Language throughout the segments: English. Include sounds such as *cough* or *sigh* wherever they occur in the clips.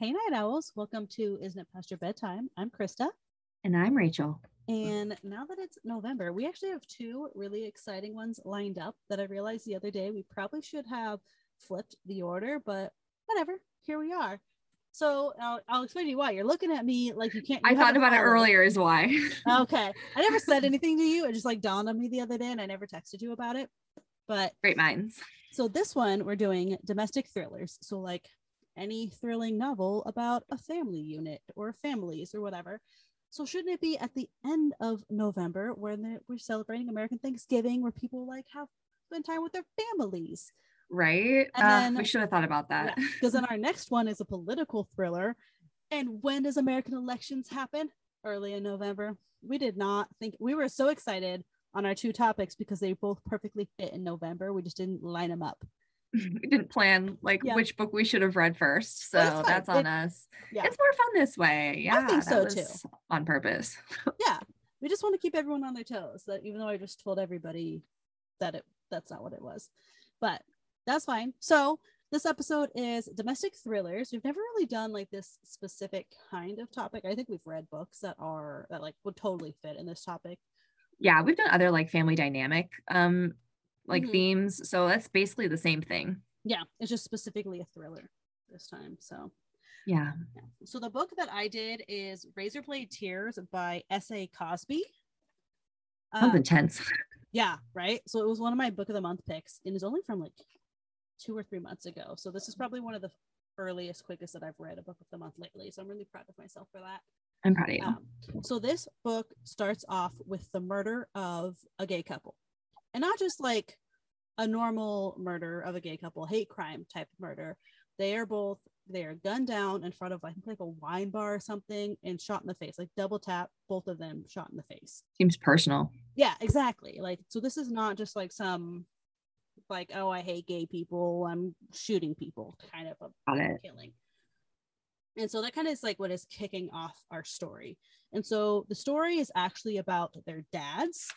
Hey, Night Owls. Welcome to Isn't It Past Your Bedtime? I'm Krista. And I'm Rachel. And now that it's November, we actually have two really exciting ones lined up that I realized the other day we probably should have flipped the order, but whatever. Here we are. So I'll, I'll explain to you why. You're looking at me like you can't. You I thought about it earlier, is why. *laughs* okay. I never said anything to you. It just like dawned on me the other day and I never texted you about it. But great minds. So this one we're doing domestic thrillers. So like any thrilling novel about a family unit or families or whatever. So shouldn't it be at the end of November when we're celebrating American Thanksgiving, where people like have spend time with their families? Right. And uh, then, we should have thought about that. Because yeah, then our next one is a political thriller. And when does American elections happen? Early in November. We did not think we were so excited on our two topics because they both perfectly fit in November. We just didn't line them up. We *laughs* didn't plan like yeah. which book we should have read first. So well, that's on it, us. Yeah. It's more fun this way. Yeah. I think so too. On purpose. *laughs* yeah. We just want to keep everyone on their toes. That even though I just told everybody that it that's not what it was. But that's fine. So this episode is domestic thrillers. We've never really done like this specific kind of topic. I think we've read books that are that like would totally fit in this topic. Yeah, we've done other like family dynamic um like mm-hmm. themes. So that's basically the same thing. Yeah, it's just specifically a thriller this time. So yeah. yeah. So the book that I did is Razorblade Tears by S.A. Cosby. Sounds um, intense. Yeah, right. So it was one of my book of the month picks, and it's only from like two or three months ago. So this is probably one of the earliest, quickest that I've read a book of the month lately. So I'm really proud of myself for that. I'm proud of you. Um, so this book starts off with the murder of a gay couple and not just like a normal murder of a gay couple, hate crime type murder. They are both they are gunned down in front of I think like a wine bar or something and shot in the face, like double tap, both of them shot in the face. Seems personal. Yeah, exactly. Like so this is not just like some like, oh, I hate gay people, I'm shooting people kind of a killing. And so that kind of is like what is kicking off our story. And so the story is actually about their dads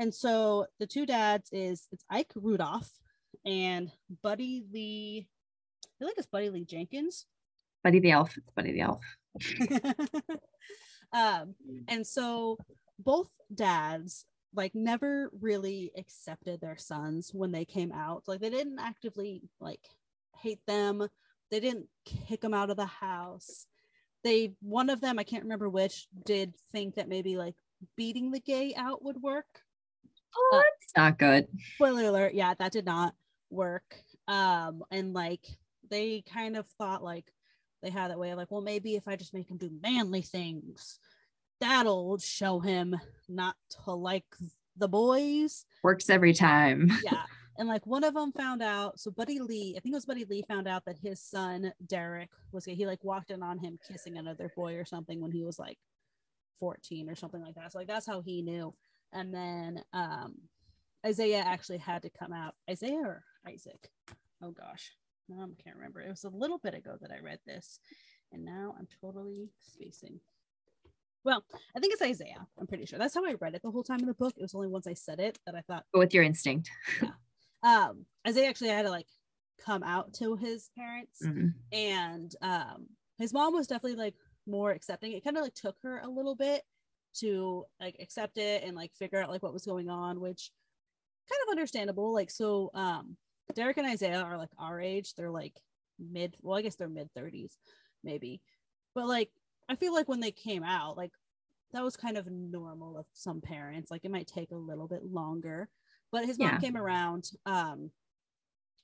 and so the two dads is it's Ike Rudolph and Buddy Lee. I feel like it's Buddy Lee Jenkins. Buddy the Elf. It's Buddy the Elf. *laughs* um, and so both dads like never really accepted their sons when they came out. Like they didn't actively like hate them. They didn't kick them out of the house. They one of them, I can't remember which, did think that maybe like beating the gay out would work oh, uh, that's not good. Spoiler alert. Yeah, that did not work. Um, and like they kind of thought like they had that way of like, well, maybe if I just make him do manly things, that'll show him not to like the boys. Works every time. *laughs* Yeah. And like one of them found out, so Buddy Lee, I think it was Buddy Lee found out that his son Derek was he like walked in on him kissing another boy or something when he was like 14 or something like that. So like that's how he knew and then um, Isaiah actually had to come out. Isaiah or Isaac? Oh gosh, I can't remember. It was a little bit ago that I read this, and now I'm totally spacing. Well, I think it's Isaiah. I'm pretty sure that's how I read it the whole time in the book. It was only once I said it that I thought. Go with your instinct. Yeah. Um, Isaiah actually had to like come out to his parents, mm-hmm. and um, his mom was definitely like more accepting. It kind of like took her a little bit to like accept it and like figure out like what was going on which kind of understandable like so um derek and isaiah are like our age they're like mid well i guess they're mid 30s maybe but like i feel like when they came out like that was kind of normal of some parents like it might take a little bit longer but his mom yeah. came around um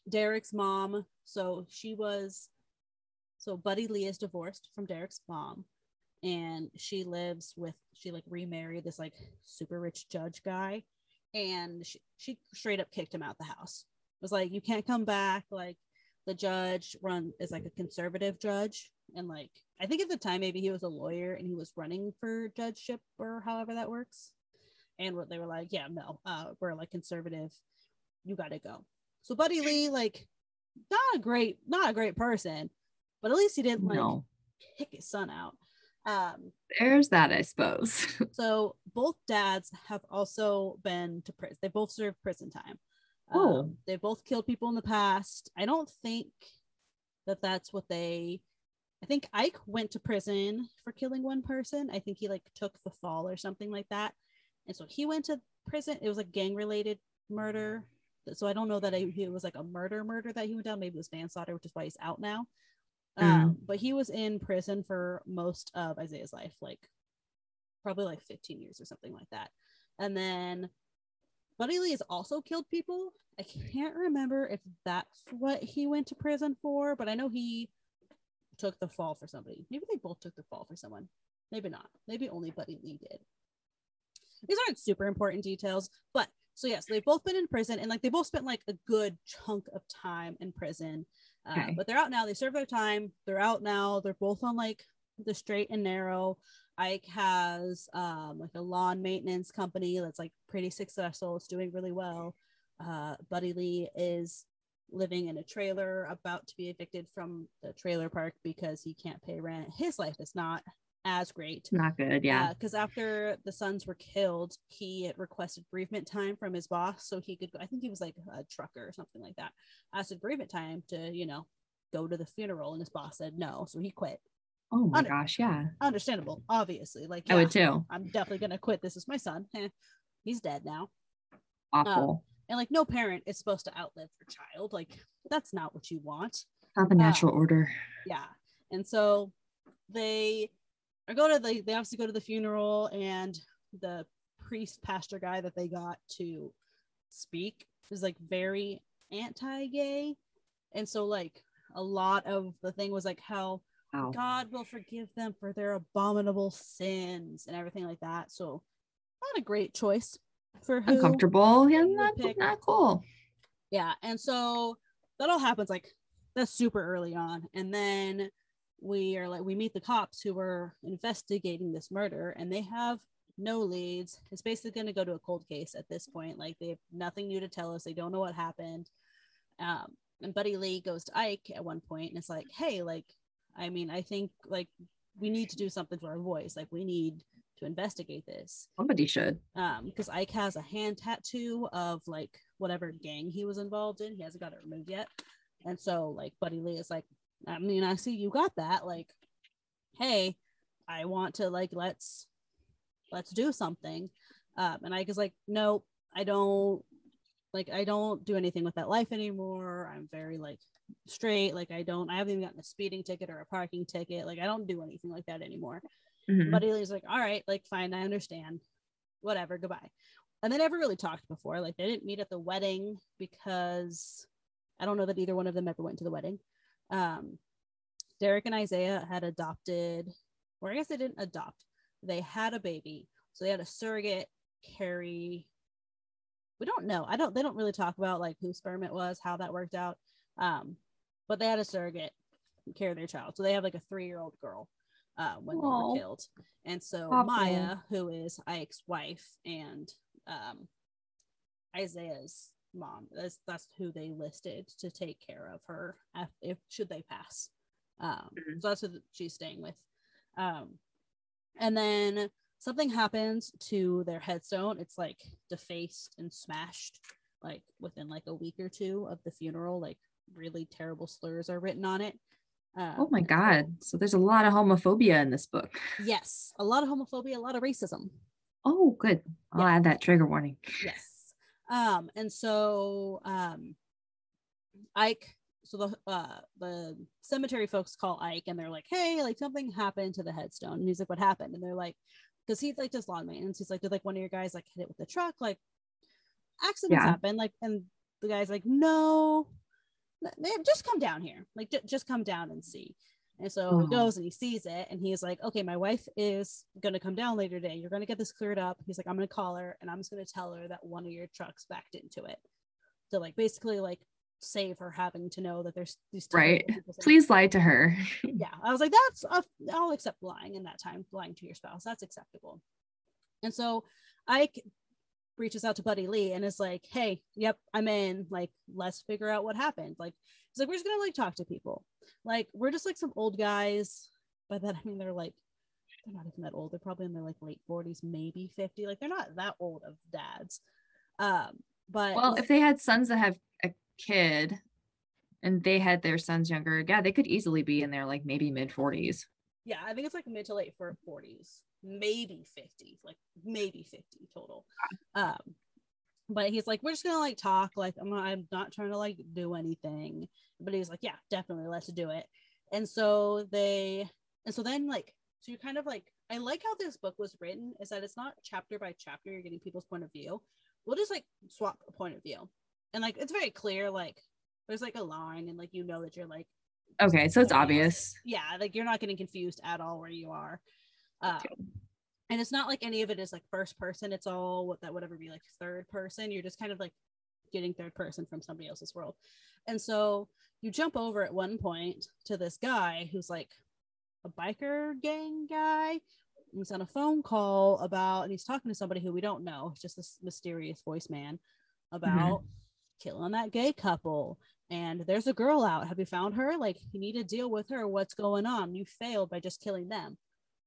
derek's mom so she was so buddy lee is divorced from derek's mom and she lives with she like remarried this like super rich judge guy and she, she straight up kicked him out the house. It was like you can't come back. Like the judge run is like a conservative judge and like i think at the time maybe he was a lawyer and he was running for judgeship or however that works. And what they were like yeah no uh we're like conservative. You gotta go. So buddy lee like not a great not a great person but at least he didn't like no. kick his son out um, There's that, I suppose. *laughs* so both dads have also been to prison. They both served prison time. Oh. Um, they both killed people in the past. I don't think that that's what they. I think Ike went to prison for killing one person. I think he like took the fall or something like that. And so he went to prison. It was a gang related murder. So I don't know that it was like a murder murder that he went down. Maybe it was manslaughter, which is why he's out now. Mm. Um, but he was in prison for most of Isaiah's life, like probably like 15 years or something like that. And then Buddy Lee has also killed people. I can't remember if that's what he went to prison for, but I know he took the fall for somebody. Maybe they both took the fall for someone. Maybe not. Maybe only Buddy Lee did. These aren't super important details, but so yes, they've both been in prison and like they both spent like a good chunk of time in prison. Uh, okay. But they're out now. They serve their time. They're out now. They're both on like the straight and narrow. Ike has um, like a lawn maintenance company that's like pretty successful. It's doing really well. Uh, Buddy Lee is living in a trailer, about to be evicted from the trailer park because he can't pay rent. His life is not as great. Not good, yeah. Because uh, after the sons were killed, he requested bereavement time from his boss so he could go. I think he was like a trucker or something like that. Asked bereavement time to, you know, go to the funeral, and his boss said no, so he quit. Oh my Under- gosh, yeah. Understandable, obviously. Like yeah, I would too. I'm definitely gonna quit. This is my son. *laughs* He's dead now. Awful. Um, and like no parent is supposed to outlive their child. Like that's not what you want. Not the natural um, order. Yeah. And so they are go to the they obviously go to the funeral and the priest pastor guy that they got to speak is like very anti-gay. And so like a lot of the thing was like how. God will forgive them for their abominable sins and everything like that. So, not a great choice for who uncomfortable. Yeah, not, not cool. Yeah, and so that all happens like that's super early on, and then we are like we meet the cops who are investigating this murder, and they have no leads. It's basically going to go to a cold case at this point. Like they have nothing new to tell us. They don't know what happened. Um, and Buddy Lee goes to Ike at one point, and it's like, hey, like I mean, I think like we need to do something for our voice. Like we need to investigate this. Somebody should. Um, because Ike has a hand tattoo of like whatever gang he was involved in. He hasn't got it removed yet. And so like Buddy Lee is like, I mean, I see you got that. Like, hey, I want to like let's let's do something. Um, and Ike is like, nope, I don't like I don't do anything with that life anymore. I'm very like straight. Like I don't, I haven't even gotten a speeding ticket or a parking ticket. Like I don't do anything like that anymore. Mm-hmm. But like, all right, like fine, I understand. Whatever, goodbye. And they never really talked before. Like they didn't meet at the wedding because I don't know that either one of them ever went to the wedding. Um, Derek and Isaiah had adopted, or I guess they didn't adopt. They had a baby, so they had a surrogate carry. We don't know. I don't. They don't really talk about like whose sperm it was, how that worked out. Um, but they had a surrogate care their child. So they have like a three year old girl uh, when Aww. they were killed. And so Aww. Maya, who is Ike's wife and um, Isaiah's mom, that's, that's who they listed to take care of her if, if should they pass. Um, mm-hmm. So that's who she's staying with. Um, and then something happens to their headstone. It's like defaced and smashed like within like a week or two of the funeral. Like really terrible slurs are written on it. Um, oh my god! So there's a lot of homophobia in this book. Yes, a lot of homophobia, a lot of racism. Oh, good. I'll yeah. add that trigger warning. Yes. Um, and so um, Ike. So the uh the cemetery folks call Ike and they're like, "Hey, like something happened to the headstone." And he's like, "What happened?" And they're like, "Because he like does lawn maintenance. He's like, did like one of your guys like hit it with the truck? Like accidents yeah. happen. Like, and the guy's like, no, just come down here like j- just come down and see and so he mm-hmm. goes and he sees it and he's like okay my wife is going to come down later today. You're going to get this cleared up. He's like i'm going to call her and i'm just going to tell her that one of your trucks backed into it. So like basically like save her having to know that there's these right. please lie to her. *laughs* Yeah i was like that's i i'll accept lying in that time lying to your spouse. That's acceptable. And so i reaches out to Buddy Lee and is like, "Hey, yep, I'm in. Like, let's figure out what happened." Like, he's like, "We're just gonna like talk to people. Like, we're just like some old guys." By that I mean they're like, they're not even that old. They're probably in their like late 40s, maybe 50. Like, they're not that old of dads. Um, but well, if they had sons that have a kid, And they had their sons younger. Yeah, they could easily be in their like maybe mid 40s. Yeah, I think it's like mid to late 40s, maybe 50, like maybe 50 total. Um, but he's like, we're just gonna like talk, like I'm not, I'm not trying to like do anything. But he's like, yeah, definitely, let's do it. And so they, and so then like, so you're kind of like, I like how this book was written is that it's not chapter by chapter. You're getting people's point of view. We'll just like swap a point of view, and like it's very clear. Like there's like a line, and like you know that you're like, okay, so it's obvious. Yeah, like you're not getting confused at all where you are. Um, and it's not like any of it is like first person. It's all what that would ever be like third person. You're just kind of like getting third person from somebody else's world. And so you jump over at one point to this guy who's like a biker gang guy. He's on a phone call about and he's talking to somebody who we don't know. It's just this mysterious voice man about mm-hmm. killing that gay couple. And there's a girl out. Have you found her? Like you need to deal with her. What's going on? You failed by just killing them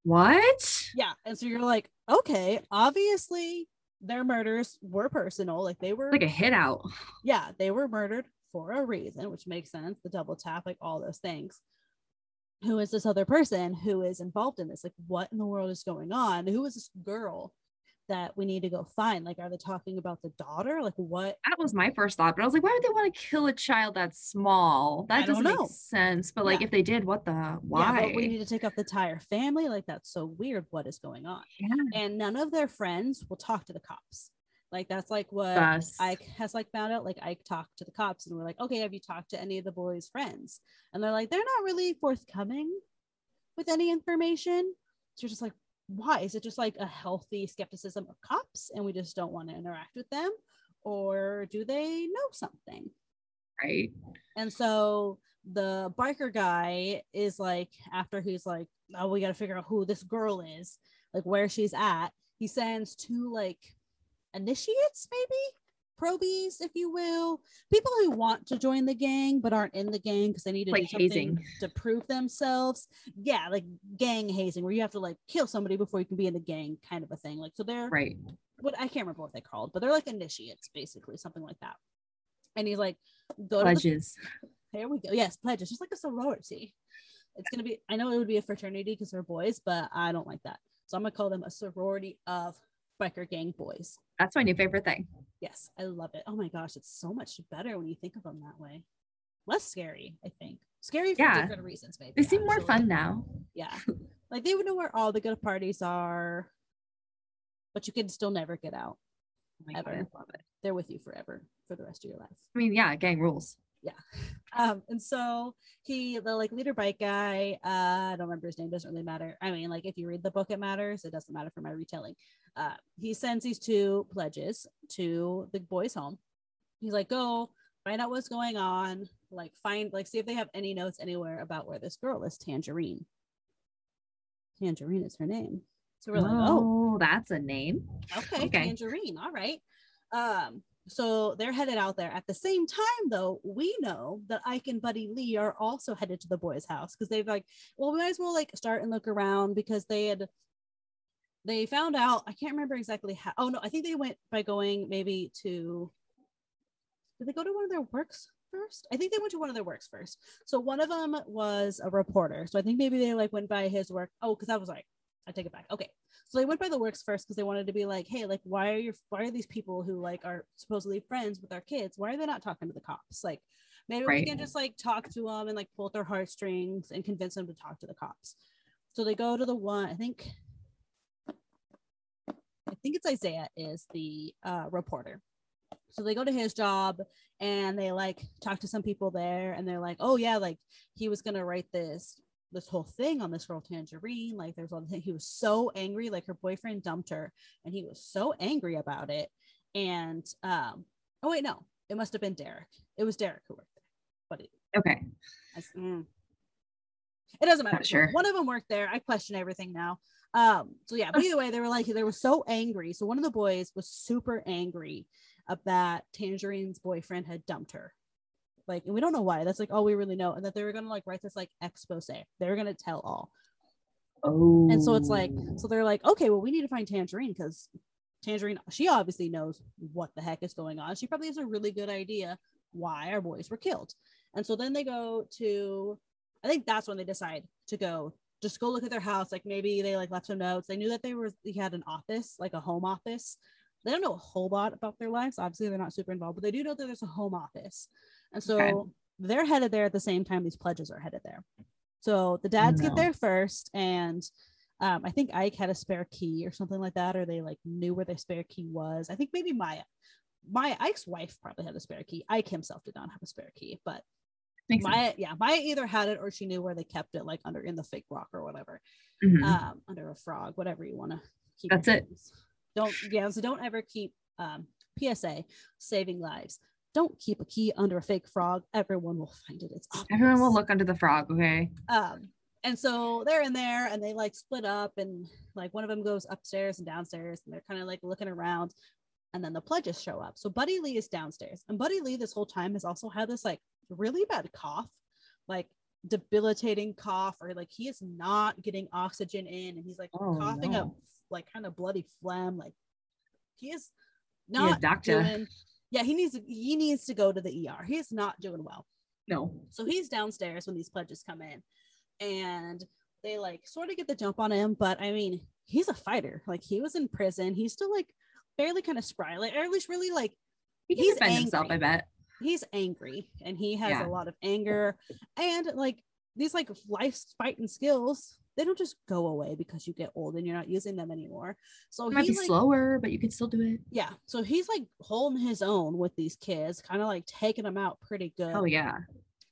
what? Yeah. And so you're like, okay, obviously their murders were personal. Like they were like a hit out. Yeah, they were murdered for a reason, which makes sense. The double tap, like all those things. Who is this other person who is involved in this? Like, what in the world is going on? Who is this girl that we need to go find? Like, are they talking about the daughter? Like, what? That was my first thought, but I was like, why would they want to kill a child that's small? That doesn't make sense. But like, yeah. if they did, what the why? Yeah, we need to take up the entire family. Like, that's so weird. What is going on? Yeah. And none of their friends will talk to the cops. Like that's like what Ike has like found out. Like Ike talked to the cops and we're like, okay, have you talked to any of the boys' friends? And they're like, they're not really forthcoming with any information. So you're just like, why? Is it just like a healthy skepticism of cops and we just don't want to interact with them? Or do they know something? Right. And so the biker guy is like after he's like oh we got to figure out who this girl is like where she's at he sends two like initiates maybe probies, if you will, people who want to join the gang but aren't in the gang because they need to like do something hazing. to prove themselves. Yeah, like gang hazing, where you have to like kill somebody before you can be in the gang, kind of a thing. Like so, they're right. What I can't remember what they called, but they're like initiates, basically, something like that. And he's like, go pledges. To the, *laughs* there we go. Yes, pledges, just like a sorority. It's gonna be. I know it would be a fraternity because they're boys, but I don't like that. So I'm gonna call them a sorority of biker gang boys. That's my new favorite thing. Yes, I love it. Oh my gosh, it's so much better when you think of them that way. Less scary, I think. Scary for yeah. different reasons, maybe. They seem more fun now. Yeah. *laughs* like they would know where all the good parties are, but you can still never get out. Oh ever. God, love it. They're with you forever for the rest of your life. I mean, yeah, gang rules. Yeah. Um, and so he the like leader bike guy, uh, I don't remember his name, doesn't really matter. I mean, like if you read the book, it matters. It doesn't matter for my retelling. Uh, he sends these two pledges to the boys' home. He's like, go find out what's going on, like find like see if they have any notes anywhere about where this girl is, Tangerine. Tangerine is her name. So we're like, oh, that's a name. Okay, okay, Tangerine. All right. Um, so they're headed out there. At the same time, though, we know that Ike and Buddy Lee are also headed to the boys' house because they've like, well, we might as well like start and look around because they had they found out. I can't remember exactly how. Oh no, I think they went by going maybe to. Did they go to one of their works first? I think they went to one of their works first. So one of them was a reporter. So I think maybe they like went by his work. Oh, because I was like, I take it back. Okay. So they went by the works first because they wanted to be like, hey, like, why are you why are these people who like are supposedly friends with our kids? Why are they not talking to the cops? Like, maybe right. we can just like talk to them and like pull their heartstrings and convince them to talk to the cops. So they go to the one, I think, I think it's Isaiah is the uh, reporter. So they go to his job and they like talk to some people there and they're like, oh yeah, like he was gonna write this this whole thing on this girl Tangerine. Like there's all the thing. He was so angry, like her boyfriend dumped her, and he was so angry about it. And um, oh wait, no, it must have been Derek. It was Derek who worked there. But it, okay. mm, it doesn't matter. Not sure. One of them worked there. I question everything now. Um, so yeah, but either way, they were like they were so angry. So one of the boys was super angry that Tangerine's boyfriend had dumped her like and we don't know why that's like all we really know and that they were gonna like write this like expose they were gonna tell all oh and so it's like so they're like okay well we need to find tangerine because tangerine she obviously knows what the heck is going on she probably has a really good idea why our boys were killed And so then they go to, I think that's when they decide to go, just go look at their house. Like maybe they like left some notes. They knew that they were, he had an office, like a home office. They don't know a whole lot about their lives. Obviously, they're not super involved, but they do know that there's a home office. And so okay. they're headed there at the same time these pledges are headed there. So the dads no. get there first, and um, I think Ike had a spare key or something like that, or they like knew where their spare key was. I think maybe Maya, my Ike's wife probably had a spare key. Ike himself did not have a spare key, but Makes Maya, sense. yeah, Maya either had it or she knew where they kept it, like under in the fake rock or whatever, mm-hmm. um, under a frog, whatever you want to keep. That's it. Don't yeah, so don't ever keep um, PSA saving lives. Don't keep a key under a fake frog. Everyone will find it. It's obvious. everyone will look under the frog. Okay. Um, and so they're in there and they like split up and like one of them goes upstairs and downstairs and they're kind of like looking around and then the pledges show up so buddy lee is downstairs and buddy lee this whole time has also had this like really bad cough like debilitating cough or like he is not getting oxygen in and he's like oh, coughing no. up like kind of bloody phlegm like he is not yeah, doctor. doing yeah he needs he needs to go to the er He's not doing well. No. So he's downstairs when these pledges come in and they like sort of get the jump on him but i mean he's a fighter. Like he was in prison. He's still like fairly kind of spry like or at least really like he he's angry. himself i bet. He's angry and he has yeah. a lot of anger and like these like life fighting skills they don't just go away because you get old and you're not using them anymore. So it might be like, slower, but you can still do it. Yeah. So he's like holding his own with these kids, kind of like taking them out pretty good. Oh yeah.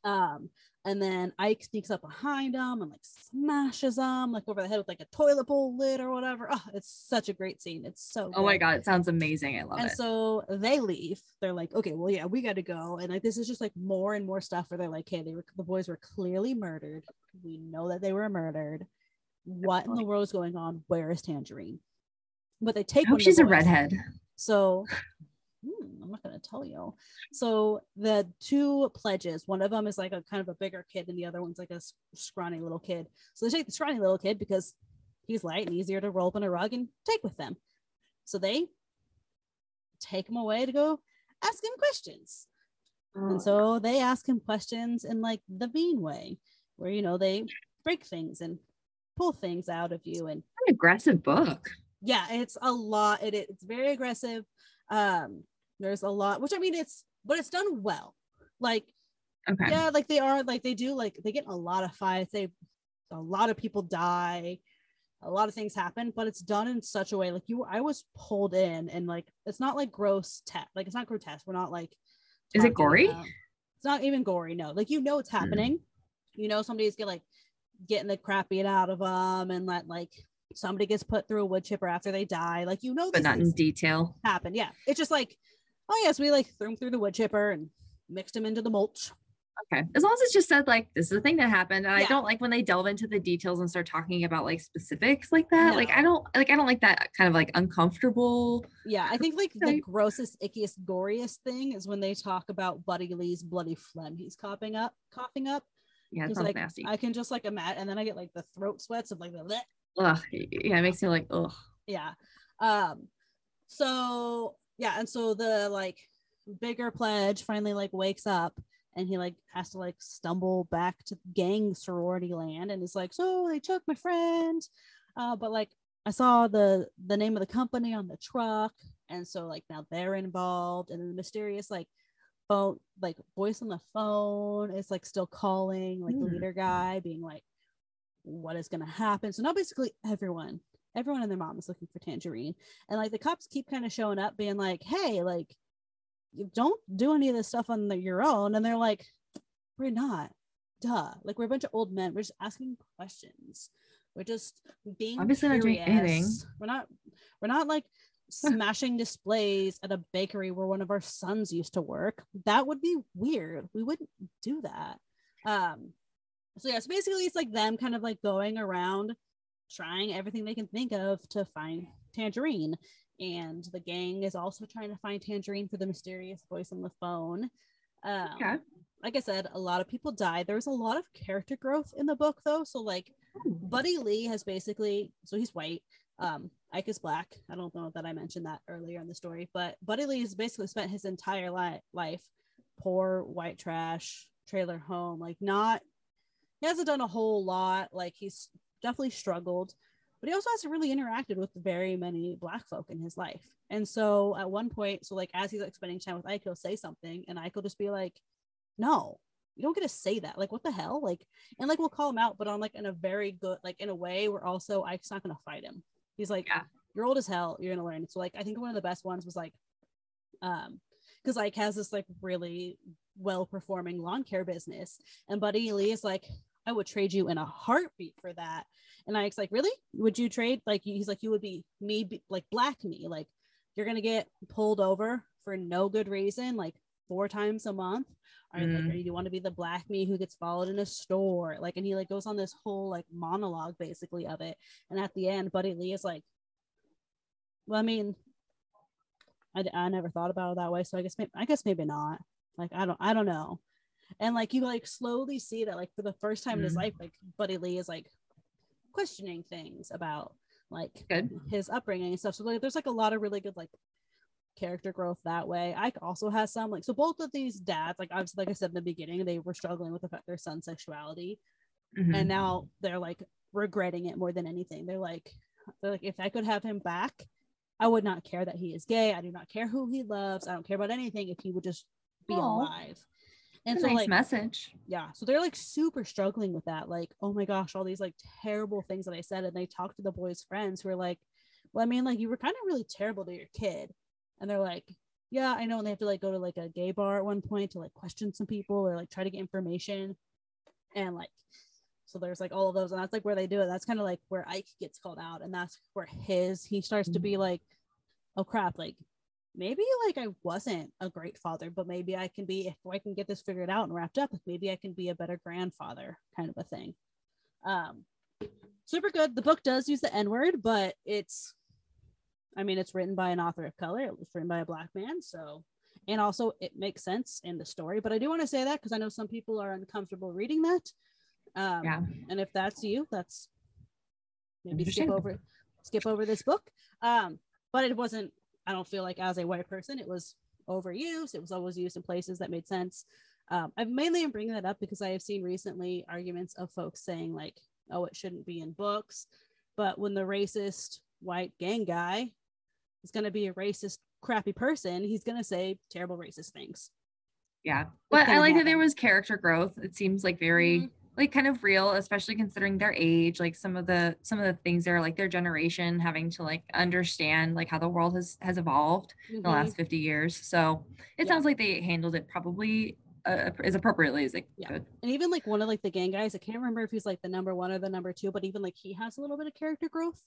Um, and then Ike sneaks up behind him and like smashes him like over the head with like a toilet bowl lid or whatever. Oh, it's such a great scene. It's so. Oh my god, it sounds amazing. I love and it. And so they leave. They're like, okay, well, yeah, we got to go. And like this is just like more and more stuff where they're like, hey, they were the boys were clearly murdered. We know that they were murdered. What in the world is going on? Where is Tangerine? But they take. I hope she's a redhead. So I'm not going to tell you. So the two pledges, one of them is like a kind of a bigger kid, and the other one's like a scrawny little kid. So they take the scrawny little kid because he's light and easier to roll up in a rug and take with them. So they take him away to go ask him questions. Oh. And so they ask him questions in like the mean way, where you know they break things and pull things out of you and An aggressive book. Yeah, it's a lot. It, it's very aggressive. Um, there's a lot, which I mean, it's but it's done well. Like, okay. yeah, like they are like they do like they get a lot of fights. They a lot of people die, a lot of things happen, but it's done in such a way like you. I was pulled in, and like it's not like gross tech. Like it's not grotesque. We're not like. Is it gory? About, it's not even gory. No, like you know it's hmm. happening. Mm. You know somebody's get like getting the crap beat out of them, and let like somebody gets put through a wood chipper after they die. Like you know, but not in detail. Happen, yeah. It's just like, oh yes, we like threw him through the wood chipper and mixed him into the mulch. Okay, as long as it's just said like this is the thing that happened, and yeah. I don't like when they delve into the details and start talking about like specifics like that. No. Like I don't like I don't like that kind of like uncomfortable. Yeah, I think like the grossest, ickiest, goriest thing is when they talk about Buddy Lee's bloody phlegm he's coughing up, coughing up. Yeah, it's like, nasty. I can just like imagine, and then I get like the throat sweats of like the bleh, ugh, yeah, it makes me like, ugh. Yeah. Um, so yeah, and so the like bigger pledge finally like wakes up and he like has to like stumble back to gang sorority land and is like, so they took my friend. Uh, but like I saw the the name of the company on the truck, and so like now they're involved, and then the mysterious like phone like voice on the phone is like still calling like mm. the hmm. leader guy being like what is going to happen. So now basically everyone, everyone and their mom is looking for Tangerine. And like the cops keep kind of showing up being like, hey, like, you don't do any of this stuff on the, your own. And they're like, we're not. Duh. Like we're a bunch of old men. We're just asking questions. We're just being obviously curious. not doing anything. We're not. We're not like *laughs* smashing displays at a bakery where one of our sons used to work. That would be weird. We wouldn't do that. Um, so yeah, so basically it's like them kind of like going around trying everything they can think of to find Tangerine. And the gang is also trying to find Tangerine for the mysterious voice on the phone. Um, okay. Like I said, a lot of people die. There's a lot of character growth in the book, though. So, like, Buddy Lee has basically, so he's white. Um, Ike is black. I don't know that I mentioned that earlier in the story, but Buddy Lee has basically spent his entire li- life poor, white trash, trailer home. Like, not, he hasn't done a whole lot. Like, he's definitely struggled, but he also hasn't really interacted with very many black folk in his life. And so at one point, so like as he's like spending time with Ike, he'll say something, and Ike will just be like, No, you don't get to say that. Like, what the hell? Like, and like we'll call him out, but on like in a very good, like in a way where also Ike's not gonna fight him. He's like, yeah. You're old as hell, you're gonna learn. So like I think one of the best ones was like um because like has this like really well performing lawn care business and buddy lee is like i would trade you in a heartbeat for that and ike's like really would you trade like he's like you would be me be, like black me like you're gonna get pulled over for no good reason like four times a month or mm. like, or you want to be the black me who gets followed in a store like and he like goes on this whole like monologue basically of it and at the end buddy lee is like well i mean I, I never thought about it that way. So I guess maybe, I guess maybe not. Like I don't I don't know. And like you like slowly see that like for the first time mm. in his mm. life, like Buddy Lee is like questioning things about like good. his upbringing and stuff. So like there's like a lot of really good like character growth that way. Ike also has some like so both of these dads, like obviously like I said in the beginning, they were struggling with the fact their son's sexuality. Mm-hmm. And now they're like regretting it more than anything. They're like they're like if I could have him back, I would not care that he is gay. I do not care who he loves. I don't care about anything if he would just be Aww. alive. And so, nice like, message. Yeah. So they're like super struggling with that. Like, oh my gosh, all these like terrible things that I said. And they talk to the boys' friends who are like, well, I mean, like, you were kind of really terrible to your kid. And they're like, yeah, I know. And they have to like go to like a gay bar at one point to like question some people or like try to get information. And like, so there's like all of those, and that's like where they do it. That's kind of like where Ike gets called out, and that's where his he starts to be mm-hmm. like, oh crap, like maybe like I wasn't a great father, but maybe I can be if I can get this figured out and wrapped up, maybe I can be a better grandfather, kind of a thing. Um, super good. The book does use the N word, but it's, I mean, it's written by an author of color. It was written by a black man, so and also it makes sense in the story. But I do want to say that because I know some people are uncomfortable reading that. Um, yeah. And if that's you, that's maybe skip over skip over this book. Um, but it wasn't. I don't feel like as a white person, it was overused. It was always used in places that made sense. Um, I've mainly am bringing that up because I have seen recently arguments of folks saying like, "Oh, it shouldn't be in books," but when the racist white gang guy is going to be a racist, crappy person, he's going to say terrible racist things. Yeah, but I like happen. that there was character growth. It seems like very. Mm-hmm like kind of real especially considering their age like some of the some of the things there like their generation having to like understand like how the world has has evolved mm-hmm. in the last mm-hmm. 50 years so it yeah. sounds like they handled it probably uh, as appropriately as they yeah. could and even like one of like the gang guys i can't remember if he's like the number one or the number two but even like he has a little bit of character growth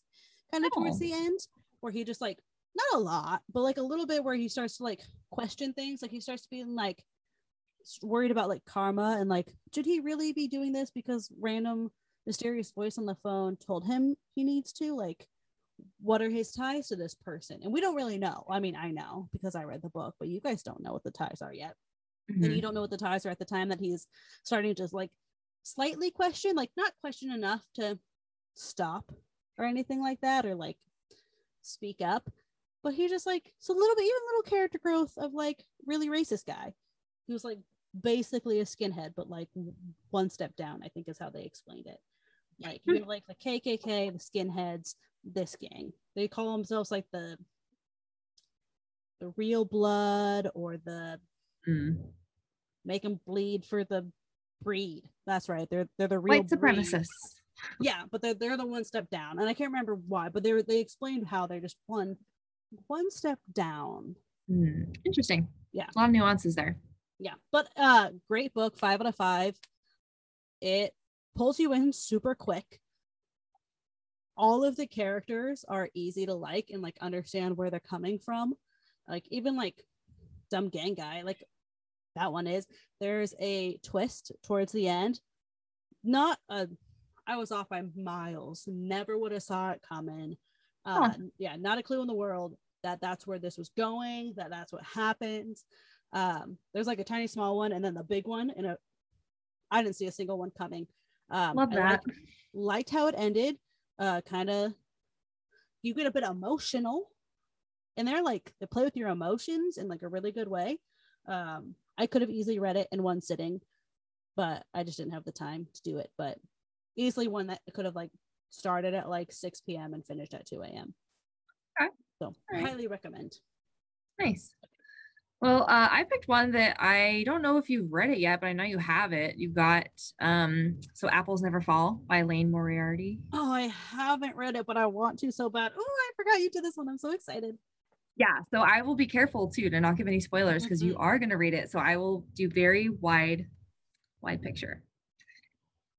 kind of oh. towards the end where he just like not a lot but like a little bit where he starts to like question things like he starts being like worried about like karma and like should he really be doing this because random mysterious voice on the phone told him he needs to? Like what are his ties to this person? And we don't really know. I mean i know because i read the book but you guys don't know what the ties are yet. Mm-hmm. and you don't know what the ties are at the time that he's starting to just like slightly question like not question enough to stop or anything like that or like speak up but he just like it's a little bit even little character growth of like really racist guy he was like basically a skinhead, but like one step down, I think is how they explained it. Like you know, like the KKK, the skinheads, this gang. They call themselves like the the real blood or the mm. make them bleed for the breed. That's right. They're they're the real white supremacists. Yeah, but they're they're the one step down, and I can't remember why, but they were they explained how they're just one one step down. Mm. Interesting. Yeah, a lot of nuances there yeah but uh great book five out of five. It pulls you in super quick. All of the characters are easy to like and like understand where they're coming from. Like even like dumb gang guy like that one is. There's a twist towards the end. Not a i was off by miles. Never would have saw it coming. Uh huh. yeah not a clue in the world that that's where this was going that that's what happens um, there's like a tiny small one and then the big one, and a I didn't see a single one coming. Um, Love that. Liked, liked how it ended. Uh, kind of, you get a bit emotional, and they're like they play with your emotions in like a really good way. Um, I could have easily read it in one sitting. but I just didn't have the time to do it. But easily one that could have like started at like 6 p.m. and finished at 2 a.m. Okay. So right. highly recommend. Nice. Well, uh, I picked one that I don't know if you've read it yet, but I know you have it. You've got um, so Apples Never Fall by Liane Moriarty. Oh, I haven't read it, but I want to so bad. Oh, I forgot you did this one. I'm so excited. Yeah, so I will be careful too to not give any spoilers because mm-hmm. you are going to read it. So I will do very wide, wide picture.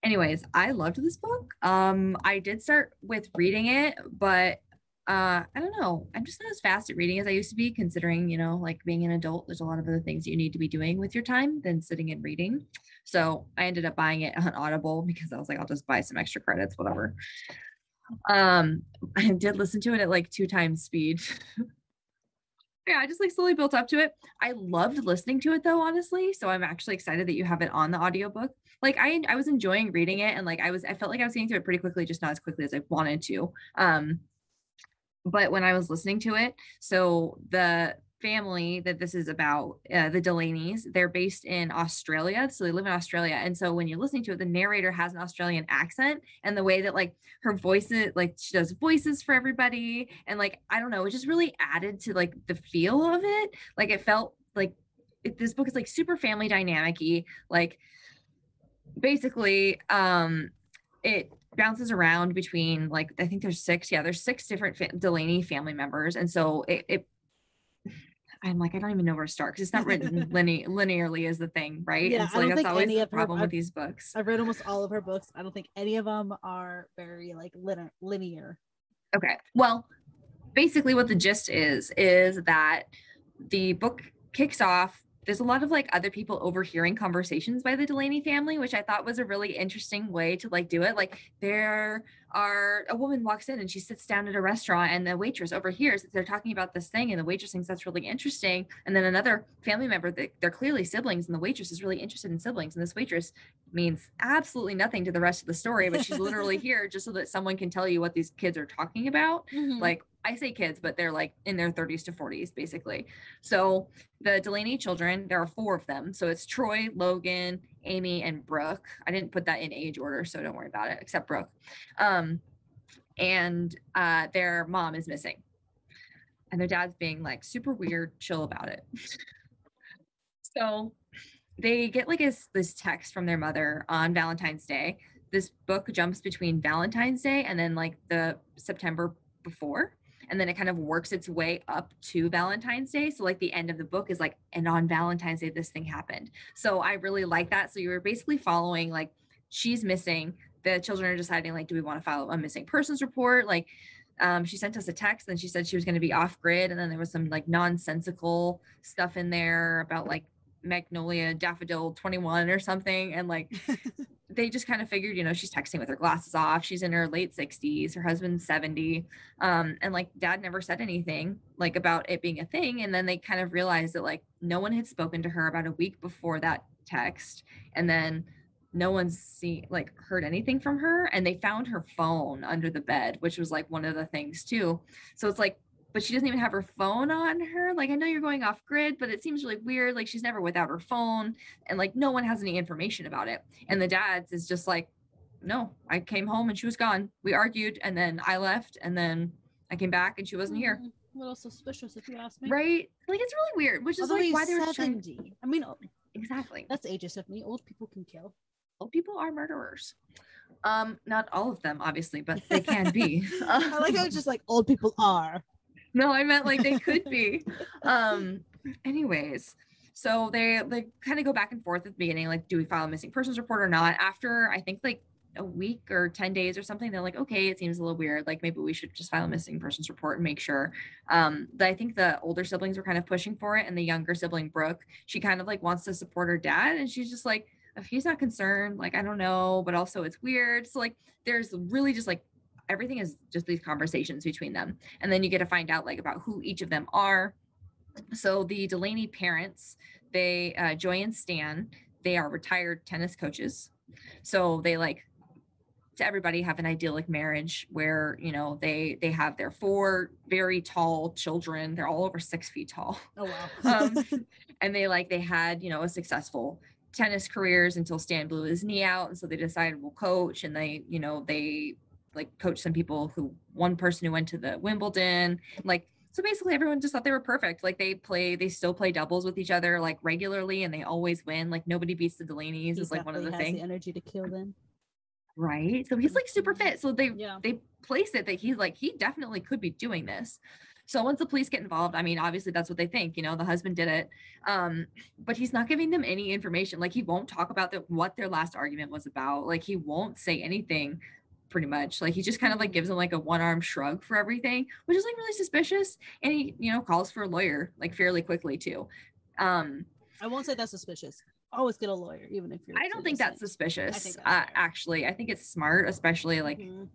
Anyways, I loved this book. Um, I did start with reading it, but uh i don't know. I'm just not as fast at reading as i used to be considering you know like being an adult there's a lot of other things you need to be doing with your time than sitting and reading. So i ended up buying it *laughs* on audible because i was like i'll just buy some extra credits whatever. Um *laughs* i did listen to it at like two times speed. *laughs* Yeah i just like slowly built up to it. I loved listening to it though honestly so i'm actually excited that you have it on the audiobook. Like i i was enjoying reading it and like i was i felt like i was getting through it pretty quickly just not as quickly as i wanted to. Um but when I was listening to it, so the family that this is about, uh, the Delaney's, they're based in Australia. So they live in Australia. And so when you're listening to it, the narrator has an Australian accent and the way that like her voices, like she does voices for everybody. And like, I don't know, it just really added to like the feel of it. Like it felt like it, this book is like super family dynamic Like basically, um, it bounces around between like I think there's six. Yeah, there's six different fa- Delaney family members, and so it, it *sighs* I'm like, I don't even know where to start because it's not written *laughs* linear, linearly is the thing, right? Yeah, so, like, I don't think always any the problem her, with these books. I've read almost all of her books. I don't think any of them are very like linear. linear. Okay. Well, basically what the gist is is that the book kicks off there's a lot of like other people overhearing conversations by the Delaney family, which I thought was a really interesting way to like do it. Like there are a woman walks in and she sits down at a restaurant and the waitress overhears they're talking about this thing and the waitress thinks that's really interesting. And then another family member that they're clearly siblings and the waitress is really interested in siblings. And this waitress means absolutely nothing to the rest of the story, but she's literally *laughs* here just so that someone can tell you what these kids are talking about. Mm-hmm. Like I say kids, but they're like in their 30s to 40s, basically. So the Delaney children, there are four of them. So it's Troy, Logan, Amy, and Brooke. I didn't put that in age order, so don't worry about it, except Brooke. Um, and uh, their mom is missing. And their dad's being like super weird, chill about it. so they get like this, this text from their mother on Valentine's Day. This book jumps between Valentine's Day and then like the September before and then it kind of works its way up to Valentine's Day. So like the end of the book is like, and on Valentine's Day, this thing happened. So I really like that. So you were basically following like she's missing. The children are deciding like, do we want to file a missing persons report? Like um, she sent us a text and she said she was going to be off grid. And then there was some like nonsensical stuff in there about like Magnolia Daffodil 21 or something. And like *laughs* they just kind of figured, you know, she's texting with her glasses off. She's in her late 60s, her husband's 70. Um, and like dad never said anything like about it being a thing. And then they kind of realized that like no one had spoken to her about a week before that text. And then no one's seen like heard anything from her. And they found her phone under the bed, which was like one of the things too. So it's like but she doesn't even have her phone on her. Like, I know you're going off grid, but it seems really weird. Like, she's never without her phone, and like, no one has any information about it. And the dad's is just like, no, I came home and she was gone. We argued, and then I left, and then I came back and she wasn't here. Mm, a little suspicious, if you ask me. Right? Like, it's really weird, which is Although like why they're 70. Trying... I mean, exactly. That's ageist of me. Old people can kill. Old people are murderers. Um, not all of them, obviously, but they can be. *laughs* I like how it's just like old people are no, I meant like they could be. Um, anyways, so they like kind of go back and forth at the beginning, like, do we file a missing persons report or not? After I think like a week or 10 days or something, they're like, okay, it seems a little weird. Like maybe we should just file a missing persons report and make sure. Um, I think the older siblings were kind of pushing for it, and the younger sibling, Brooke, she kind of like wants to support her dad, and she's just like, if he's not concerned, like I don't know, but also it's weird. So like there's really just like everything is just these conversations between them. And then you get to find out like about who each of them are. So the delaney parents they uh, joy and stan they are retired tennis coaches. So they like to everybody have an idyllic marriage where you know they they have their four very tall children. They're all over six feet tall. Oh wow. *laughs* Um, and they like they had you know a successful tennis careers until Stan blew his knee out. And so they decided we'll coach. And they, you know, they like coach some people who one person who went to the Wimbledon, like so basically everyone just thought they were perfect. Like they play, they still play doubles with each other like regularly and they always win. Like nobody beats the Delaney's he is like one of the things. The energy to kill them. Right. So he's like super fit. So they yeah. they place it that he's like he definitely could be doing this. So once the police get involved, I mean, obviously that's what they think, you know, the husband did it. Um, but he's not giving them any information. Like he won't talk about the, what their last argument was about. Like he won't say anything pretty much. Like he just kind of like gives them like a one arm shrug for everything, which is like really suspicious. And he, you know, calls for a lawyer like fairly quickly too. Um, I won't say that's suspicious. Always get a lawyer, even if you're. I don't think that's suspicious. I think that's uh, actually, I think it's smart, especially like mm-hmm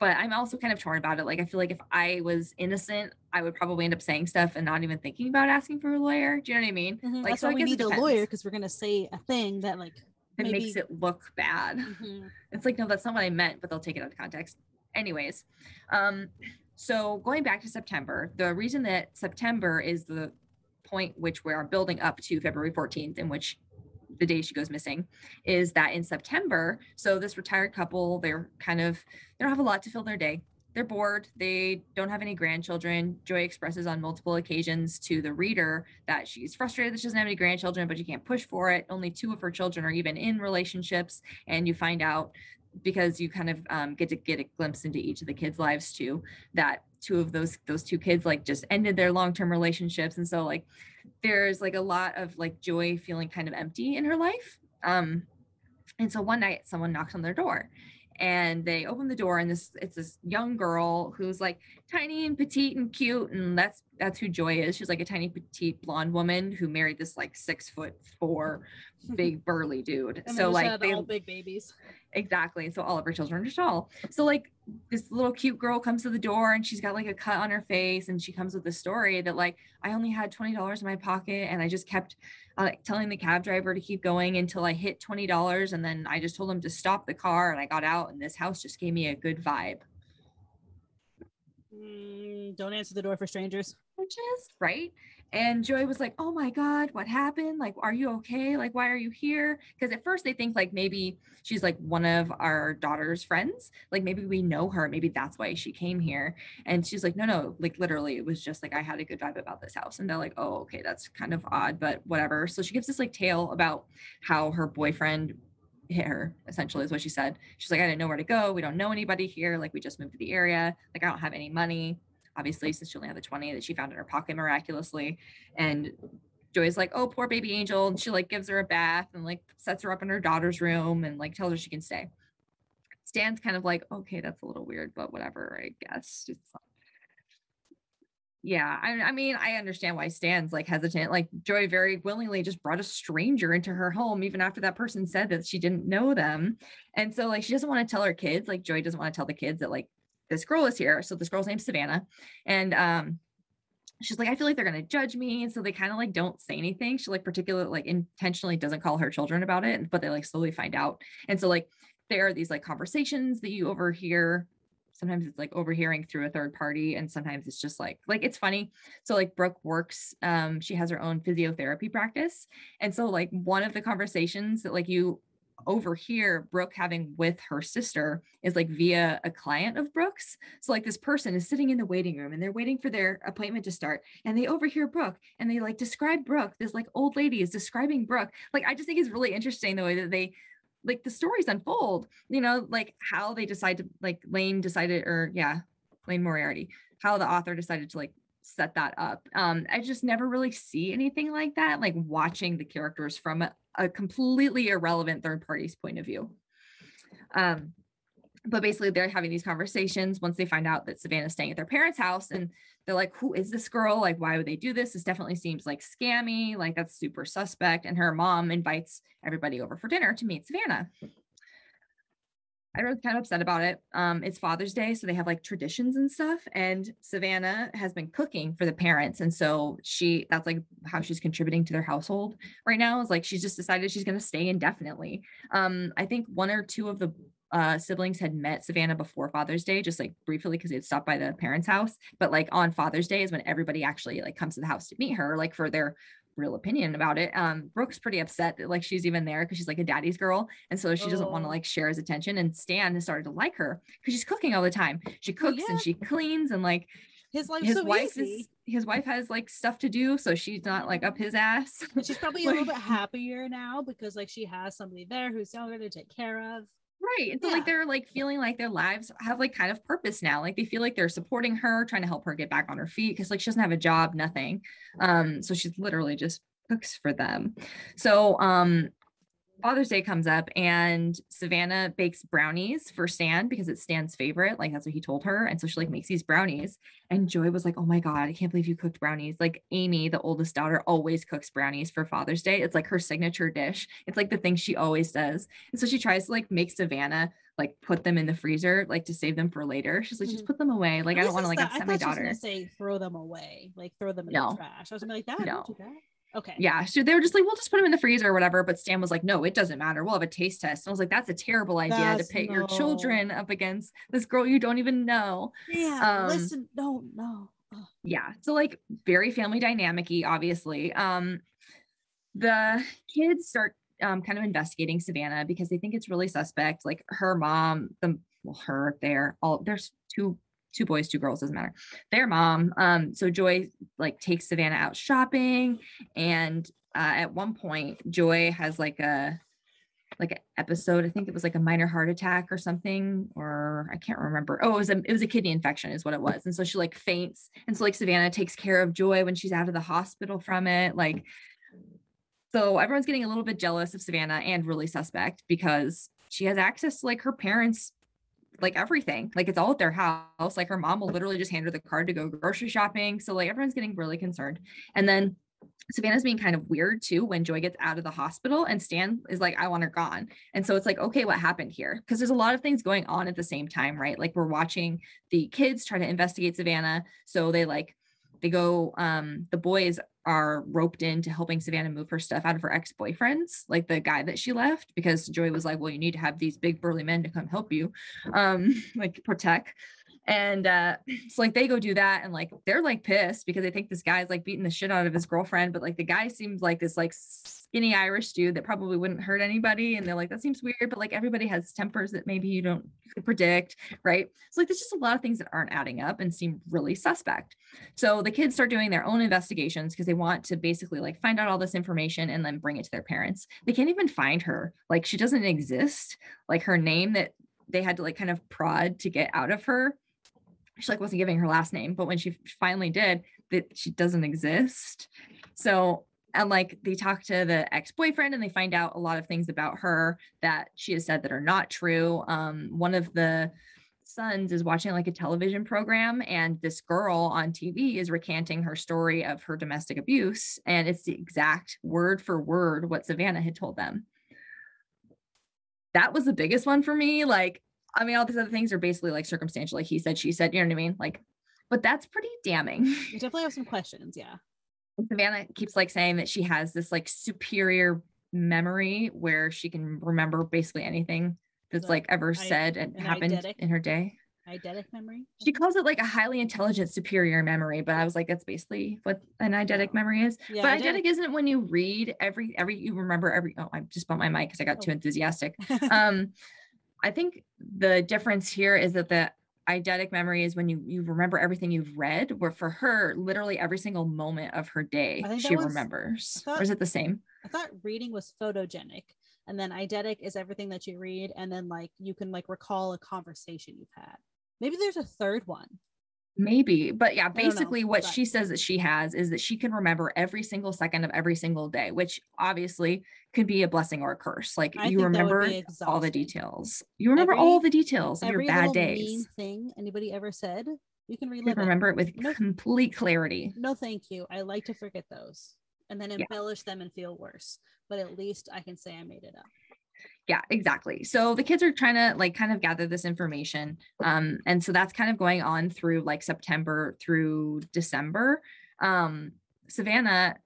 but I'm also kind of torn about it. Like, I feel like if I was innocent, I would probably end up saying stuff and not even thinking about asking for a lawyer. Do you know what I mean? Mm-hmm. Like, That's so why we need a lawyer because we're gonna say a thing that like it maybe... makes it look bad. Mm-hmm. It's like, no, that's not what I meant, but they'll take it out of context. Anyways, um, so going back to September, the reason that September is the point which we are building up to February 14th, in which the day she goes missing is that in September, so this retired couple, they're kind of, they don't have a lot to fill their day. They're bored. They don't have any grandchildren. Joy expresses on multiple occasions to the reader that she's frustrated that she doesn't have any grandchildren, but you can't push for it. Only two of her children are even in relationships. And you find out because you kind of um, get to get a glimpse into each of the kids' lives too, that two of those those two kids like just ended their long-term relationships. And so like there's like a lot of like joy feeling kind of empty in her life. Um, and so one night someone knocks on their door and they open the door and this it's this young girl who's like tiny and petite and cute and that's that's who joy is. She's like a tiny petite blonde woman who married this like six foot four *laughs* big burly dude. So like they all big babies. Exactly so all of her children are just tall so like this little cute girl comes to the door and she's got like a cut on her face and she comes with a story that like i only had $20 in my pocket and i just kept uh, telling the cab driver to keep going until i hit $20 and then i just told him to stop the car and i got out and this house just gave me a good vibe. Mm, don't answer the door for strangers. Which is right and Joy was like, Oh my God, what happened? Like, are you okay? Like, why are you here? Because at first they think like maybe she's like one of our daughter's friends. Like, maybe we know her. Maybe that's why she came here. And she's like, No, no, like literally, it was just like I had a good vibe about this house. And they're like, Oh, okay, that's kind of odd, but whatever. So she gives this like tale about how her boyfriend hit her essentially is what she said she's like i didn't know where to go we don't know anybody here like we just moved to the area like i don't have any money obviously since she only had the 20 that she found in her pocket miraculously. And joy's like oh poor baby angel. And she like gives her a bath and like sets her up in her daughter's room and like tells her she can stay. Stan's kind of like okay that's a little weird but whatever i guess. It's yeah I, I mean i understand why stan's like hesitant. Like joy very willingly just brought a stranger into her home even after that person said that she didn't know them. And so like she doesn't want to tell her kids. Like joy doesn't want to tell the kids that like this girl is here. So this girl's name's Savannah. And um, she's like, I feel like they're gonna judge me. And so they kind of like don't say anything. She like particularly like intentionally doesn't call her children about it, but they like slowly find out. And so like there are these like conversations that you overhear. Sometimes it's like overhearing through a third party, and sometimes it's just like like it's funny. So like Brooke works, um, she has her own physiotherapy practice. And so like one of the conversations that like you over here brooke having with her sister is like via a client of brooks so like this person is sitting in the waiting room and they're waiting for their appointment to start and they overhear brooke and they like describe brooke. This like old lady is describing brooke. Like i just think it's really interesting the way that they like the stories unfold you know like how they decide to like Liane decided or yeah Liane Moriarty how the author decided to like set that up. Um, I just never really see anything like that, like watching the characters from a, a completely irrelevant third party's point of view. Um, but basically, they're having these conversations once they find out that Savannah's staying at their parents' house, and they're like, "Who is this girl? Like, why would they do this? This definitely seems like scammy. Like, that's super suspect." And her mom invites everybody over for dinner to meet Savannah. I was kind of upset about it. Um, it's Father's Day, so they have like traditions and stuff. And Savannah has been cooking for the parents, and so she that's like how she's contributing to their household right now. Is like she's just decided she's going to stay indefinitely. Um, I think one or two of the uh, siblings had met Savannah before Father's Day, just like briefly because they'd stopped by the parents' house. But like on Father's Day is when everybody actually like comes to the house to meet her, like for their real opinion about it. Um, Brooke's pretty upset that like she's even there because she's like a daddy's girl. And so she doesn't want to oh. like share his attention. And Stan has started to like her because she's cooking all the time. She cooks yeah. and she cleans and like his life his so wife easy. is his wife has like stuff to do so she's not like up his ass she's probably *laughs* like, a little bit happier now because like she has somebody there who's younger to take care of right and so yeah. like they're like feeling like their lives have like kind of purpose now like they feel like they're supporting her trying to help her get back on her feet because like she doesn't have a job nothing um so she's literally just cooks for them so um Father's Day comes up and Savannah bakes brownies for Stan because it's Stan's favorite. Like that's what he told her. And so she like makes these brownies. And Joy was like, Oh my God, I can't believe you cooked brownies. Like Amy, the oldest daughter, always cooks brownies for Father's Day. It's like her signature dish. It's like the thing she always does. And so she tries to like make Savannah like put them in the freezer, like to save them for later. She's like, mm-hmm. just put them away. Like, I don't want to like upset my daughter. say throw them away, like throw them in no. the trash. I was gonna be like, that. No. Okay. Yeah. So they were just like, we'll just put them in the freezer or whatever. But Stan was like, no, it doesn't matter. We'll have a taste test. And I was like, that's a terrible idea that's to pit no. your children up against this girl you don't even know. Yeah. Um, listen, no, no. Yeah. So like very family dynamic obviously. Um, the kids start um, kind of investigating Savannah because they think it's really suspect. Like her mom, the well, her there, all there's two two boys, two girls, doesn't matter. Their mom. Um, so Joy like takes Savannah out shopping, and uh, at one point, Joy has like a like an episode. I think it was like a minor heart attack or something, or I can't remember. Oh, it was a it was a kidney infection, is what it was. And so she like faints, and so like Savannah takes care of Joy when she's out of the hospital from it. Like, so everyone's getting a little bit jealous of Savannah and really suspect because she has access to like her parents' like everything. Like it's all at their house. Like her mom will literally just hand her the card to go grocery shopping. So like everyone's getting really concerned. And then Savannah's being kind of weird too when Joy gets out of the hospital and Stan is like, I want her gone. And so it's like, okay, what happened here? Because there's a lot of things going on at the same time, right? Like we're watching the kids try to investigate Savannah. So they like, they go, um, the boys are roped into helping Savannah move her stuff out of her ex-boyfriends, like the guy that she left, because Joy was like, well, you need to have these big burly men to come help you, um, *laughs* like protect. And uh, *clears throat* so like they go do that and like they're like pissed because they think this guy's like beating the shit out of his girlfriend, but like the guy seems like this like skinny Irish dude that probably wouldn't hurt anybody. And they're like, that seems weird, but like everybody has tempers that maybe you don't predict, right? So like there's just a lot of things that aren't adding up and seem really suspect. So the kids start doing their own investigations because they want to basically like find out all this information and then bring it to their parents. They can't even find her. Like she doesn't exist. Like her name that they had to like kind of prod to get out of her she like wasn't giving her last name, but when she finally did, that she doesn't exist. So and like they talk to the ex-boyfriend and they find out a lot of things about her that she has said that are not true. Um, one of the sons is watching like a television program and this girl on TV is recanting her story of her domestic abuse and it's the exact word for word what Savannah had told them. That was the biggest one for me. Like I mean, all these other things are basically like circumstantial, like he said, she said, you know what I mean? Like, but that's pretty damning. You definitely have some questions, yeah. Savannah keeps like saying that she has this like superior memory where she can remember basically anything that's like, like ever I, said and an happened eidetic, in her day. Eidetic memory. She calls it like a highly intelligent superior memory, but I was like, that's basically what an eidetic memory is. Yeah, but eidetic isn't when you read every every you remember every. Oh, I just bumped my mic because I got oh. too enthusiastic. *laughs* um, I think the difference here is that the eidetic memory is when you you remember everything you've read where for her literally every single moment of her day she was, remembers. Thought, or is it the same? I thought reading was photogenic and then eidetic is everything that you read and then like you can like recall a conversation you've had. Maybe there's a third one Maybe, but yeah, basically what but. she says that she has is that she can remember every single second of every single day, which obviously could be a blessing or a curse. Like I you remember all the details. You remember every, all the details of your bad days. thing anybody ever said, you can relive. You can remember it, it with no, complete clarity. No, thank you. I like to forget those and then embellish yeah. them and feel worse. But at least I can say I made it up yeah exactly. So the kids are trying to like kind of gather this information um and so that's kind of going on through like september through december. Um savannah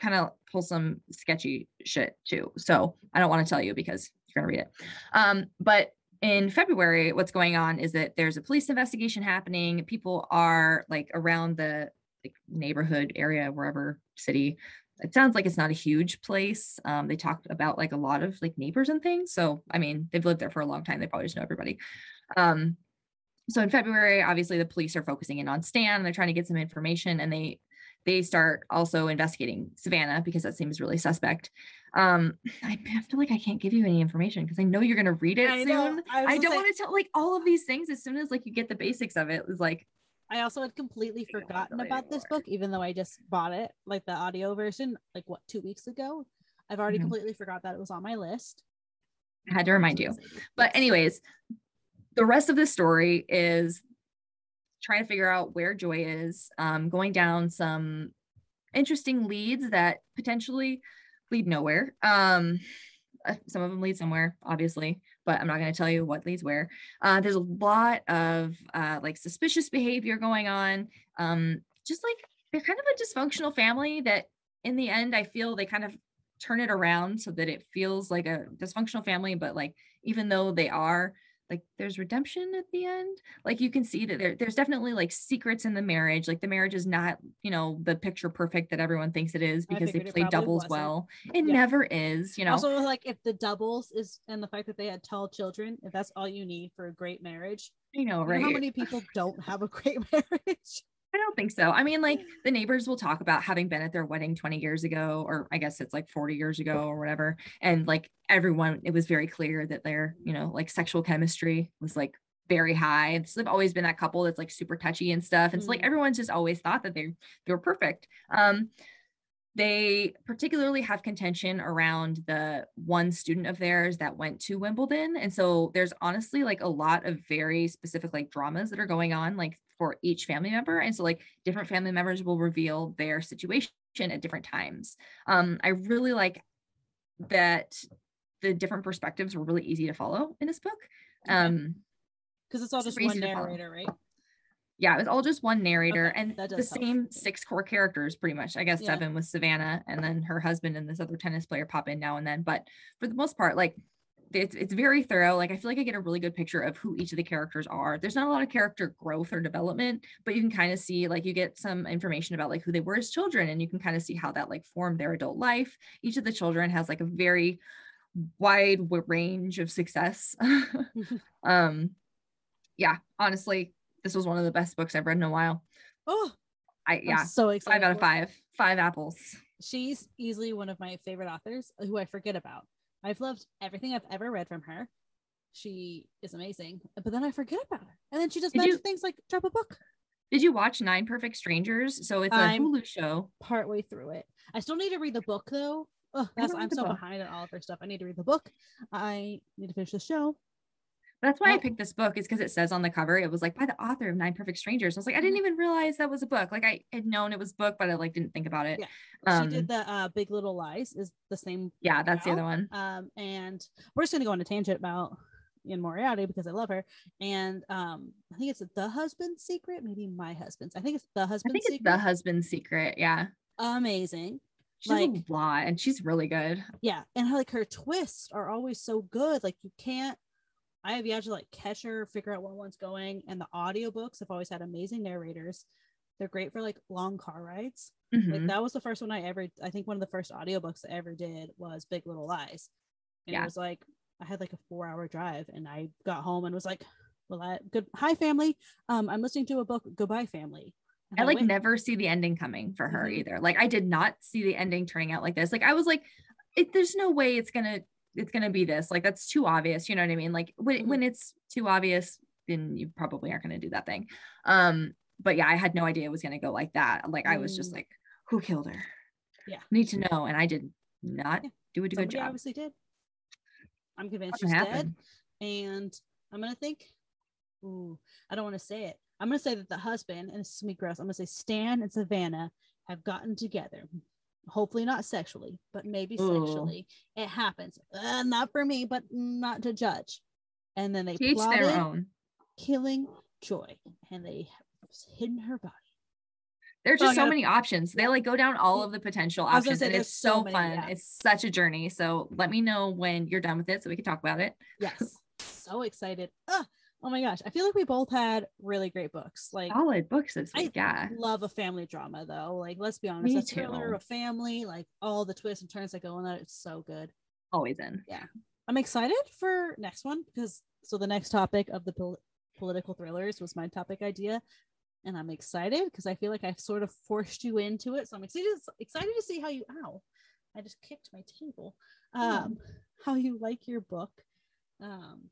kind of pulls some sketchy shit too so i don't want to tell you because you're going to read it. Um but in february what's going on is that there's a police investigation happening. People are like around the like, neighborhood area wherever city it sounds like it's not a huge place. Um, they talked about like a lot of like neighbors and things. So I mean, they've lived there for a long time. They probably just know everybody. Um, so in February, obviously the police are focusing in on Stan. They're trying to get some information, and they they start also investigating Savannah because that seems really suspect. Um, *sighs* I feel like I can't give you any information because I know you're gonna read it I soon. I, I don't want to tell like all of these things as soon as like you get the basics of it. Is like I also had completely forgotten about this book, even though I just bought it, like the audio version, like what two weeks ago. I've already mm-hmm. completely forgot that it was on my list. I had to remind you. But anyways, the rest of the story is trying to figure out where Joy is, um, going down some interesting leads that potentially lead nowhere. Um, uh, some of them lead somewhere, obviously, but I'm not going to tell you what leads where. Uh, there's a lot of uh, like suspicious behavior going on. Um, just like they're kind of a dysfunctional family that, in the end, I feel they kind of turn it around so that it feels like a dysfunctional family, but like even though they are, like there's redemption at the end like you can see that there, there's definitely like secrets in the marriage like the marriage is not you know the picture perfect that everyone thinks it is because they play doubles wasn't. well it yeah. never is you know also like if the doubles is and the fact that they had tall children if that's all you need for a great marriage you know right you know how many *laughs* people don't have a great *laughs* marriage I don't think so. I mean, like the neighbors will talk about having been at their wedding 20 years ago, or I guess it's like 40 years ago or whatever. And like everyone, it was very clear that their, you know, like sexual chemistry was like very high. So they've always been that couple that's like super touchy and stuff. And so like mm. everyone's just always thought that they they were perfect. Um, they particularly have contention around the one student of theirs that went to Wimbledon. And so there's honestly like a lot of very specific like dramas that are going on. Like for each family member. And so like different family members will reveal their situation at different times. Um, I really like that the different perspectives were really easy to follow in this book. Um, because it's all just one narrator, right? Yeah, it was all just one narrator okay, and the same six core characters, pretty much. I guess yeah. seven with Savannah, and then her husband and this other tennis player pop in now and then. But for the most part, like it's it's very thorough. Like I feel like I get a really good picture of who each of the characters are. There's not a lot of character growth or development, but you can kind of see like you get some information about like who they were as children and you can kind of see how that like formed their adult life. Each of the children has like a very wide range of success. *laughs* *laughs* um yeah, honestly, this was one of the best books I've read in a while. Oh, I yeah, I'm so excited. Five out of five. Five apples. She's easily one of my favorite authors who I forget about. I've loved everything I've ever read from her. She is amazing. But then I forget about her. And then she just magic things like drop a book. Did you watch Nine Perfect Strangers? So it's a I'm Hulu show. Partway through it. I still need to read the book though. Ugh, I'm so book. behind on all of her stuff. I need to read the book. I need to finish the show. That's why oh. I picked this book is because it says on the cover it was like by the author of Nine Perfect Strangers. I was like, I didn't mm-hmm. even realize that was a book. Like I had known it was a book, but I like didn't think about it. Yeah. Um, she did the uh, Big Little Lies is the same. Yeah, that's now. the other one. Um, and we're just gonna go on a tangent about Liane Moriarty because I love her. And um, I think it's the husband's secret, maybe my husband's. I think it's the husband's. I think it's secret. the husband's secret. Yeah. Amazing. She's like, a lot, and she's really good. Yeah, and her like her twists are always so good. Like you can't I have yet to like catch her, figure out where one's going. And the audiobooks have always had amazing narrators. They're great for like long car rides. Mm-hmm. Like that was the first one I ever I think one of the first audiobooks I ever did was Big Little Lies. And yeah. it was like I had like a four hour drive and I got home and was like, Well I good hi family. Um I'm listening to a book, Goodbye Family. I like never see the ending coming for her mm-hmm. either. Like I did not see the ending turning out like this. Like I was like, it, there's no way it's gonna it's going to be this like that's too obvious you know what i mean? Like when, mm-hmm. when it's too obvious then you probably aren't going to do that thing. Um but yeah i had no idea it was going to go like that. Like i was just mm. like who killed her? Yeah. Need to know and i did not do a good job. obviously did. I'm convinced she's dead and i'm gonna think ooh i don't want to say it. I'm gonna say that the husband and this is me gross i'm gonna say stan and savannah have gotten together hopefully not sexually, but maybe sexually. It happens. Uh, not for me, but not to judge. And then they Teach plotted their own. killing Joy, and they hidden her body. There's just so many options. They like go down all of the potential options, and it's so, so many, fun. Yeah. It's such a journey. So let me know when you're done with it, so we can talk about it. Yes, *laughs* so excited. Oh my gosh, I feel like we both had really great books. Like solid books this week. I yeah, love a family drama though. Like let's be honest, Me a thriller, too. a family, like all the twists and turns that go in that, it's so good. Always in. Yeah, I'm excited for next one because so the next topic of the pol- political thrillers was my topic idea, and I'm excited because I feel like I've sort of forced you into it. So I'm excited excited to see how you. Ow, I just kicked my table. Um, how you like your book. Um,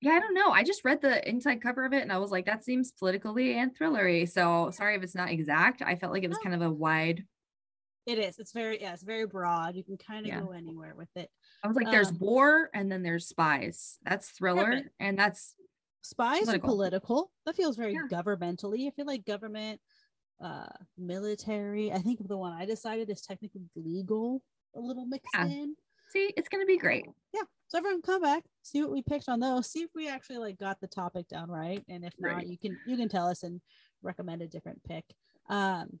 yeah, I don't know. I just read the inside cover of it and I was like, that seems politically and thrillery. So sorry if it's not exact. I felt like it was kind of a wide. It is. It's very, yeah, it's very broad. You can kind of yeah. go anywhere with it. I was like, there's um, war and then there's spies. That's thriller. Perfect. And that's spies political. political. That feels very yeah. governmentally. I feel like government, uh, military. I think the one I decided is technically legal, a little mixed yeah. in. See, it's gonna be great. Yeah. So everyone come back, see what we picked on those, see if we actually like got the topic down right. And if not, right. you can you can tell us and recommend a different pick. Um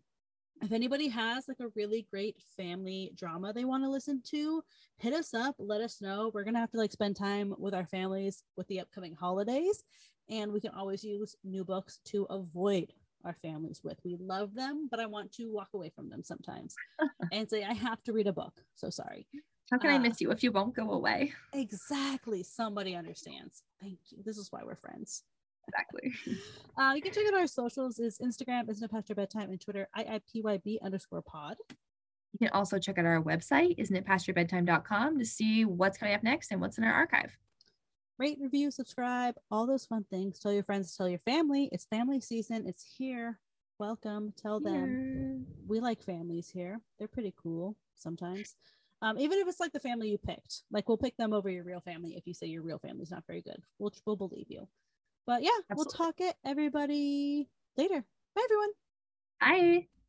if anybody has like a really great family drama they want to listen to, hit us up, let us know. We're gonna have to like spend time with our families with the upcoming holidays, and we can always use new books to avoid our families with. We love them, but I want to walk away from them sometimes *laughs* and say, I have to read a book. So sorry. How can uh, I miss you if you won't go away? Exactly. Somebody understands. Thank you. This is why we're friends. Exactly. *laughs* uh, you can check out our socials is Instagram, isn't it past your bedtime, and Twitter, IIPYB underscore pod. You can also check out our website, isn't it past your bedtime.com to see what's coming up next and what's in our archive. Rate, review, subscribe, all those fun things. Tell your friends, tell your family. It's family season. It's here. Welcome. Tell them we like families here. They're pretty cool sometimes. Um, even if it's like the family you picked, like we'll pick them over your real family if you say your real family's not very good. We'll we'll believe you. But yeah, Absolutely. we'll talk it everybody later. Bye everyone. Bye.